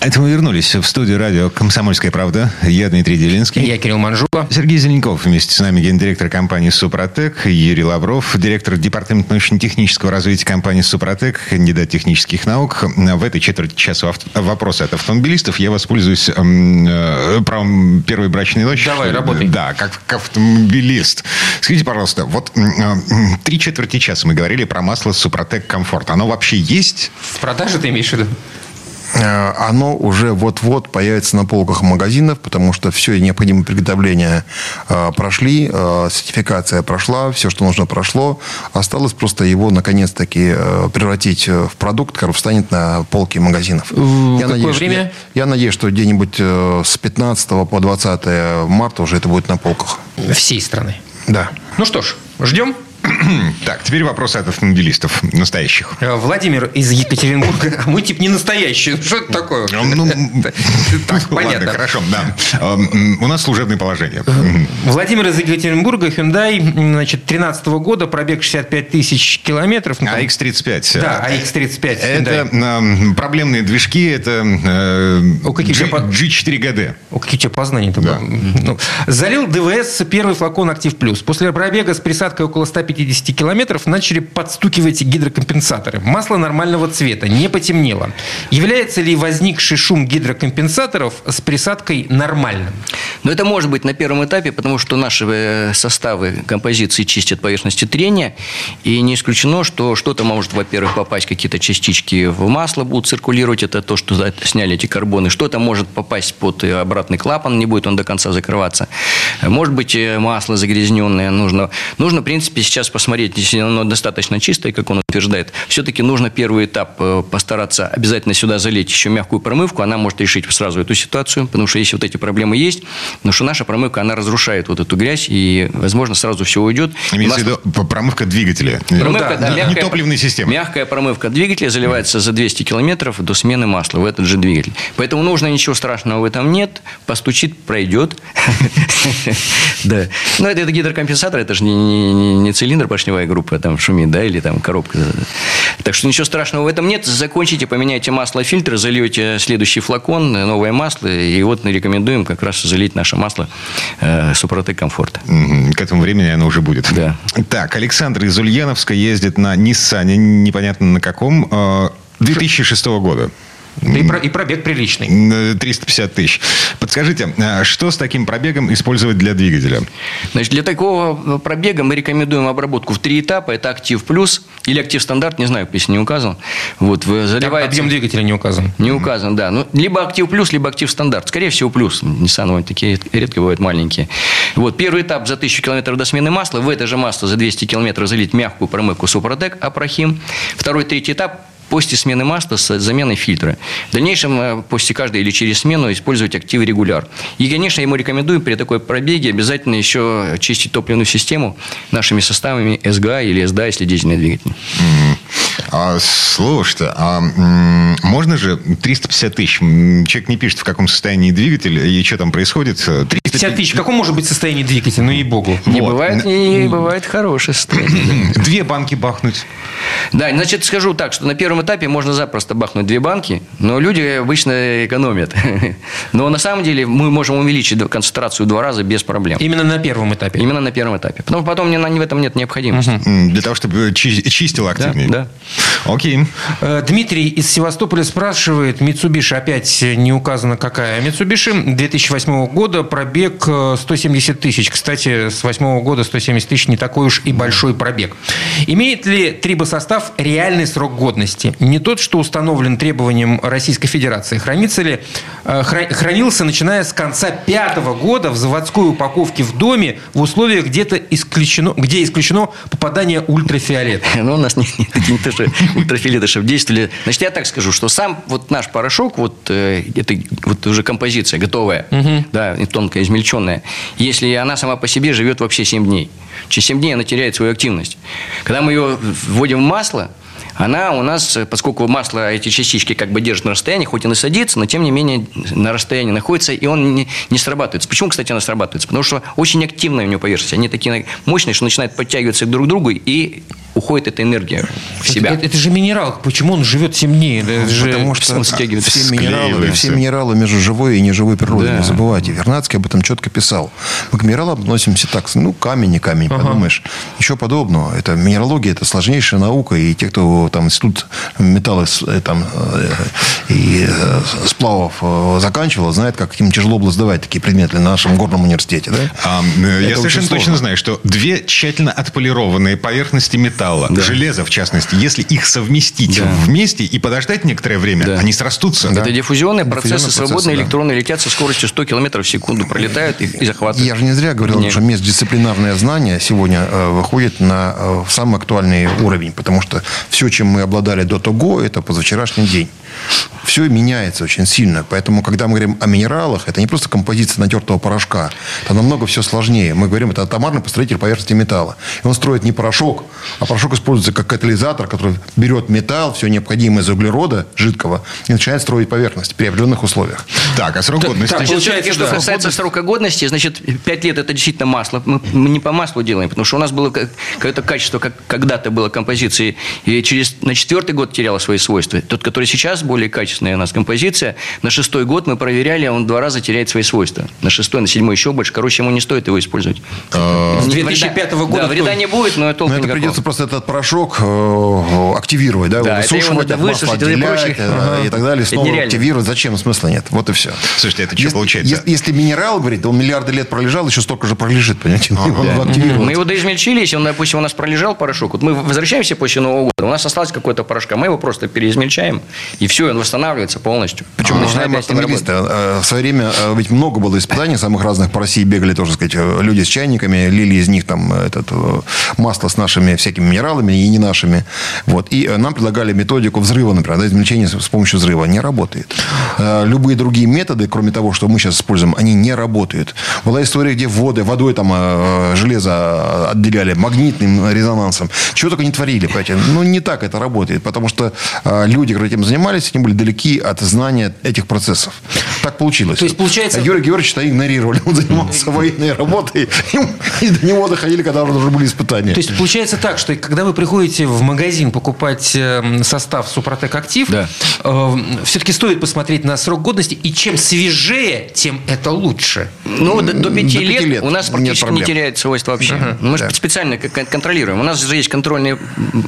Это мы вернулись в студию радио «Комсомольская правда». Я Дмитрий Делинский. Я Кирилл Манжула. Сергей Зеленков вместе с нами, гендиректор компании «Супротек», Юрий Лавров, директор департамента научно-технического развития компании «Супротек», кандидат технических наук. В этой четверти часа вопросы от автомобилистов. Я воспользуюсь э, правом первой брачной ночи. Давай, работай. Да, как, как автомобилист. Скажите, пожалуйста, вот э, три четверти часа мы говорили про масло «Супротек Комфорт». Оно вообще есть? В продаже ты имеешь в виду? Э, оно уже вот-вот появится на полках магазинов, потому что все необходимые приготовления э, прошли, э, сертификация прошла, все, что нужно, прошло. Осталось просто его, наконец-таки, превратить в продукт, который встанет на полки магазинов. В я какое надеюсь, время? Я, я надеюсь, что где-нибудь с 15 по 20 марта уже это будет на полках. Всей страны? Да. Ну что ж, ждем. Так, теперь вопросы от автомобилистов настоящих. Э, Владимир из Екатеринбурга. Мы типа не настоящие. Что это такое? Ну, так, понятно. хорошо, да. Эм, у нас служебное положение. Владимир из Екатеринбурга, Hyundai, значит, 13 года, пробег 65 тысяч километров. Ну, AX35. Да, AX35. Это эм, проблемные движки, это э, G4GD. О, какие у тебя познания да. ну, Залил ДВС первый флакон Актив Плюс. После пробега с присадкой около 150 150 километров начали подстукивать гидрокомпенсаторы. Масло нормального цвета, не потемнело. Является ли возникший шум гидрокомпенсаторов с присадкой нормальным? Но это может быть на первом этапе, потому что наши э, составы композиции чистят поверхности трения, и не исключено, что что-то может, во-первых, попасть, какие-то частички в масло будут циркулировать, это то, что сняли эти карбоны, что-то может попасть под э, обратный клапан, не будет он до конца закрываться. Может быть, э, масло загрязненное, нужно, нужно в принципе, сейчас посмотреть, если оно достаточно чистое, как он утверждает, все-таки нужно первый этап э, постараться обязательно сюда залить еще мягкую промывку, она может решить сразу эту ситуацию, потому что если вот эти проблемы есть, потому что наша промывка, она разрушает вот эту грязь, и, возможно, сразу все уйдет. Имеется в виду промывка двигателя? Промывка, да, да, мягкая, не топливной системы. Мягкая промывка двигателя заливается за 200 километров до смены масла в этот же двигатель. Поэтому нужно, ничего страшного в этом нет, постучит, пройдет. Да. Но это гидрокомпенсатор, это же не цилиндр поршневая группа там шумит, да, или там коробка. Так что ничего страшного в этом нет. Закончите, поменяйте масло, фильтр, зальете следующий флакон, новое масло, и вот мы рекомендуем как раз залить наше масло э, Супротек Комфорт. К этому времени оно уже будет. Да. Так, Александр из Ульяновска ездит на Ниссане, непонятно на каком, 2006 э, года. Да и, про, и пробег приличный. 350 тысяч. Подскажите, а что с таким пробегом использовать для двигателя? Значит, для такого пробега мы рекомендуем обработку в три этапа. Это актив плюс или актив стандарт, не знаю, если не указан. Вот, вы заливаете... Объем двигателя не указан. Не указан, да. Ну, либо актив плюс, либо актив стандарт. Скорее всего, плюс. Nissan такие редко бывают маленькие. Вот, первый этап за 1000 километров до смены масла. В это же масло за 200 километров залить мягкую промывку Супротек Апрахим. Второй, третий этап после смены масла с заменой фильтра. В дальнейшем, э, после каждой или через смену, использовать актив регуляр. И, конечно, ему рекомендую при такой пробеге обязательно еще чистить топливную систему нашими составами СГА или СДА, если дизельный двигатель. А, слушайте, а можно же 350 тысяч? Человек не пишет, в каком состоянии двигатель и что там происходит. 350 тысяч. В каком может быть состоянии двигатель? Ну, ей-богу. Не вот. бывает, не бывает хорошее состояние. Две банки бахнуть. Да, значит, скажу так, что на первом этапе можно запросто бахнуть две банки, но люди обычно экономят. Но на самом деле мы можем увеличить концентрацию в два раза без проблем. Именно на первом этапе? Именно на первом этапе. Потому что потом в этом нет необходимости. Для того, чтобы чистил активнее. Да, да. Окей. Э, Дмитрий из Севастополя спрашивает, Mitsubishi, опять не указано какая. Mitsubishi 2008 года, пробег э, 170 тысяч. Кстати, с 2008 года 170 тысяч не такой уж и большой пробег. Имеет ли трибосостав реальный срок годности? Не тот, что установлен требованием Российской Федерации. Хранится ли, э, хра- хранился, начиная с конца пятого года в заводской упаковке в доме в условиях где-то исключено, где исключено попадание ультрафиолета. Ну, у нас не, не, не то, что ультрафиолеты, чтобы действовали. Значит, я так скажу, что сам вот наш порошок, вот э, это вот уже композиция готовая, да, и тонкая, измельченная, если она сама по себе живет вообще 7 дней. Через 7 дней она теряет свою активность. Когда мы ее вводим в масло, она у нас, э, поскольку масло, эти частички как бы держит на расстоянии, хоть и насадится, но тем не менее на расстоянии находится, и он не, не срабатывается. Почему, кстати, она срабатывается? Потому что очень активная у него поверхность. Они такие мощные, что начинают подтягиваться друг к другу, и уходит эта энергия в себя. Это, это же минерал. Почему он живет темнее? Это же- Потому что он стягивается, все минералы, все минералы между живой и неживой природой. Да. Не забывайте. Вернадский об этом четко писал. Мы к минералам относимся так. Ну, камень, не камень, подумаешь. Ничего подобного. Это минералогия, это сложнейшая наука. И те, кто там институт металла э, там, э, и э, сплавов заканчивал, знают, как им тяжело было сдавать такие предметы на нашем горном университете. Да? А, я совершенно точно знаю, что две тщательно отполированные поверхности металла, железа в частности, если их совместить Да. вместе и подождать некоторое время, Да. они срастутся. Это диффузионные Диффузионные процессы, процессы, свободные да. электроны летят со скоростью 100 км в секунду, пролетают и, и захватывают. Я же не зря говорил, Нет. что междисциплинарное знание сегодня э, выходит на э, самый актуальный уровень, потому что все, чем мы обладали до того, это позавчерашний день. Все меняется очень сильно. Поэтому, когда мы говорим о минералах, это не просто композиция натертого порошка. Это намного все сложнее. Мы говорим, это атомарный построитель поверхности металла. И он строит не порошок, а порошок используется как катализатор, который берет металл, все необходимое из углерода жидкого, и начинает строить поверхность при определенных условиях. Так, а срок годности? так, получается, что да. касается срока годности, значит, 5 лет это действительно масло. Мы, не по маслу делаем, потому что у нас было как- какое-то качество, как когда-то было композиции, и через, на четвертый год теряло свои свойства. Тот, который сейчас более качественная у нас композиция, на шестой год мы проверяли, а он два раза теряет свои свойства. На шестой, на седьмой еще больше. Короче, ему не стоит его использовать. С Вреда- 2005 года Да, вреда не будет, но толку Но это никакого. придется просто этот порошок э, активировать, да, это высушивать, и отделять э, и так далее. Это Снова активировать. Зачем? Смысла нет. Вот и все. Слушайте, это что получается? если- минерал, говорит, он миллиарды лет пролежал, еще столько же пролежит, понимаете? Мы его доизмельчили, если он, допустим, у нас пролежал порошок, вот мы возвращаемся после Нового года, у нас осталось какое-то порошка, мы его просто переизмельчаем, и все, он восстанавливается полностью. Причем А, начинает мы опять э, В свое время э, ведь много было испытаний самых разных по России. Бегали тоже, сказать, э, люди с чайниками, лили из них там этот, масло с нашими всякими минералами и не нашими. Вот. И нам предлагали методику взрыва, например, да, измельчения с помощью взрыва. Не работает. Любые другие методы, кроме того, что мы сейчас используем, они не работают. Была история, где воды, водой там железо отделяли, магнитным резонансом. Чего только не творили, понимаете. Ну, не так это работает, потому что э, люди, которые этим занимались, они были далеки от знания этих процессов. Так получилось. То есть, получается- А Юрий Георгиевич-то игнорировали. Он занимался военной работой. И до него доходили, когда уже были испытания. То есть получается так, что когда вы приходите в магазин покупать э, состав Супротек Актив, Да. все-таки стоит посмотреть на срок годности, и чем свежее, тем это лучше. Ну, до, до пяти До пяти лет, лет у нас практически не теряет свойства вообще. Мы же да. специально контролируем. У нас же есть контрольные,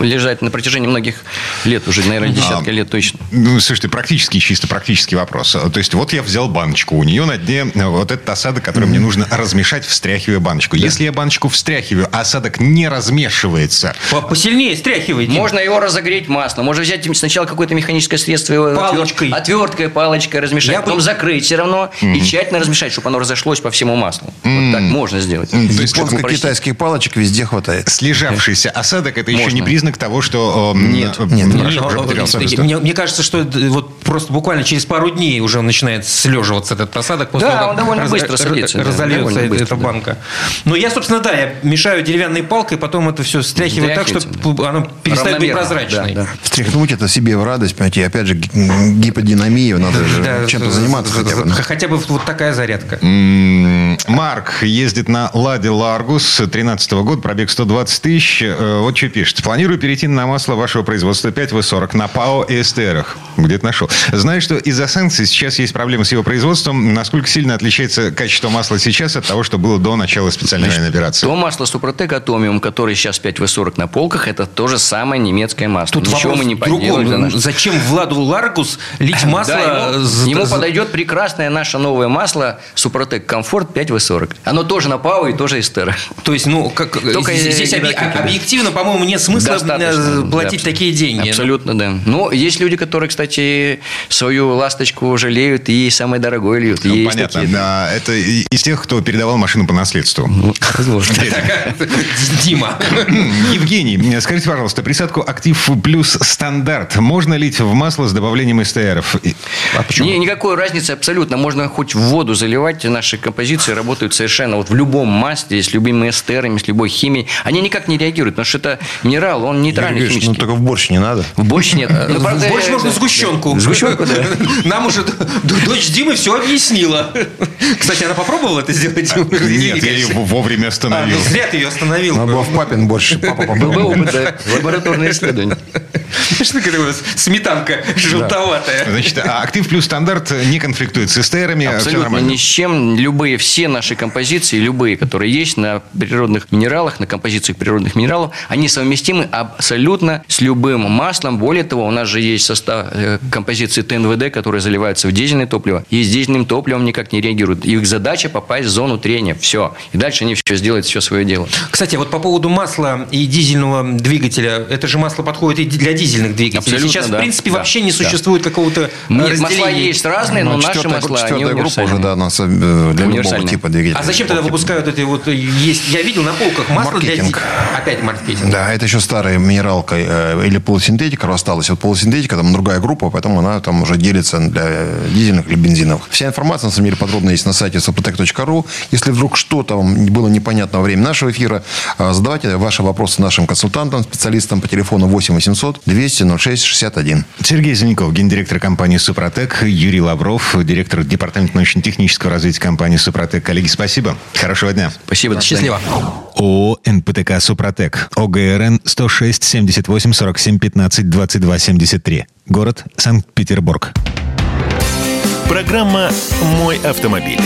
лежат на протяжении многих лет, уже, наверное, десятка лет точно. Ну, слушайте, практически, чисто практический вопрос. То есть, вот я взял баночку, у нее на дне э, вот этот осадок, который мне нужно размешать, встряхивая баночку. Если я баночку встряхиваю, а осадок не размешивается, По- Посильнее стряхивайте. Можно его разогреть маслом. Можно взять сначала какое-то механическое средство, его Палочкой. отвер- отверткой, палочкой размешать, Я бы- потом закрыть все равно и тщательно размешать, чтобы оно разошлось по всему маслу. Вот так можно сделать. то есть, Чтобы упростить. Японско-китайских палочек везде хватает. слежавшийся осадок, это еще не признак того, что... э, Нет. э, Нет, порошок Не, уже э, потерял свое э, свойство. мне, мне кажется, что это вот просто буквально через пару дней уже начинает слеживаться этот осадок. после Да, того, как он довольно быстро садится, да, Разольется эта быстро, да. банка. Ну, я, собственно, да, я мешаю деревянной палкой, потом это все стряхиваю так, Стряхиваете, чтобы оно перестает быть прозрачной. Да, да. Встряхнуть это себе в радость, понимаете, и опять же, г- гиподинамия, надо же Да, чем-то за- заниматься за- хотя бы. ну. Хотя бы вот такая зарядка. Марк ездит на Ладе Ларгус 13 года, пробег 120 тысяч. Э, Вот что пишет. Планирую перейти на масло вашего производства 5W40 на ПАО и эстерах. Где-то нашел. Знаю, что из-за санкций сейчас есть проблемы с его производством. Насколько сильно отличается качество масла сейчас от того, что было до начала специальной военной операции? То масло Супротек Атомиум, которое сейчас 5W40 на полках, это то же самое немецкое масло. Тут Ничего мы не другом. поделаем. наших- Зачем Владу Ларгус лить масло? Да, ему, ему подойдет прекрасное наше новое масло Супротек Комфорт 5W40. Оно тоже на ПАО и тоже эстеры. То есть, ну, как, Только здесь объективно, по-моему, нет смысла Достаточно, э, платить такие деньги. Абсолютно, да. Но есть люди, которые, кстати, свою ласточку жалеют и самое дорогое льют. Ну, Есть понятно. такие. Да, это из тех, кто передавал машину по наследству. Ну, возможно. Дима. Евгений, скажите, пожалуйста, присадку «Актив плюс стандарт» можно лить в масло с добавлением эстеров? И- А почему? Не, никакой разницы абсолютно. Можно хоть в воду заливать. Наши композиции работают совершенно вот в любом масле, с любыми эстерами, с любой химией. Они никак не реагируют, потому что это минерал, он нейтральный Юрий ну только в борщ не надо. В борщ нет. Ну, Больше э, можно сгущенку. Сгущенку, да. Нам уже дочь Димы все объяснила. Кстати, она попробовала это сделать? Нет, я ее вовремя А, остановил. ну зря ты ее остановил. Надо было в папин борщ. Папа Был бы попробовал. опыт, да. Лабораторное исследование. Что такое вот сметанка желтоватая? Значит, а «Актив плюс стандарт» не конфликтует с эстерами, Абсолютно нормально. ни с чем. Любые, все наши композиции, любые, которые есть на природных минералах, на композициях природных минералов, они совместимы абсолютно с любым маслом. Более того, у нас же есть состав э, композиции ТНВД, которые заливаются в дизельное топливо, и с дизельным топливом никак не реагируют. Их задача попасть в зону трения. Все. И дальше они все сделают все свое дело. Кстати, вот по поводу масла и дизельного двигателя, это же масло подходит и для дизельных двигателей. Абсолютно, Сейчас, да. в принципе, Да, вообще не да. существует какого-то э, разделения. масла есть разные, но Ну, наши масла, они четвертая группа уже, да, нас э, для любого типа двигателя. А зачем тогда выпускают эти вот э, есть? Я видел на полках масло для Маркетинг. ди- опять маркетинг. Да, это еще старая минералка э, или полусинтетика осталась. Вот полусинтетика, там другая группа, поэтому она там уже делится для дизельных или бензиновых. Вся информация, на самом деле, подробно есть на сайте sopotec.ru. Если вдруг что-то вам было непонятно во время нашего эфира, задавайте ваши вопросы нашим консультантам, специалистам по телефону 8 800 200 06 61. Сергей Зеленков, гендиректор компании «Супротек», Юрий Лавров, директор департамента научно-технического развития компании «Супротек». Коллеги, спасибо. Хорошего дня. Спасибо. Счастливо. ООО «НПТК Супротек». ОГРН 106 78 47 15 22 73. Город Санкт-Петербург. Программа «Мой автомобиль».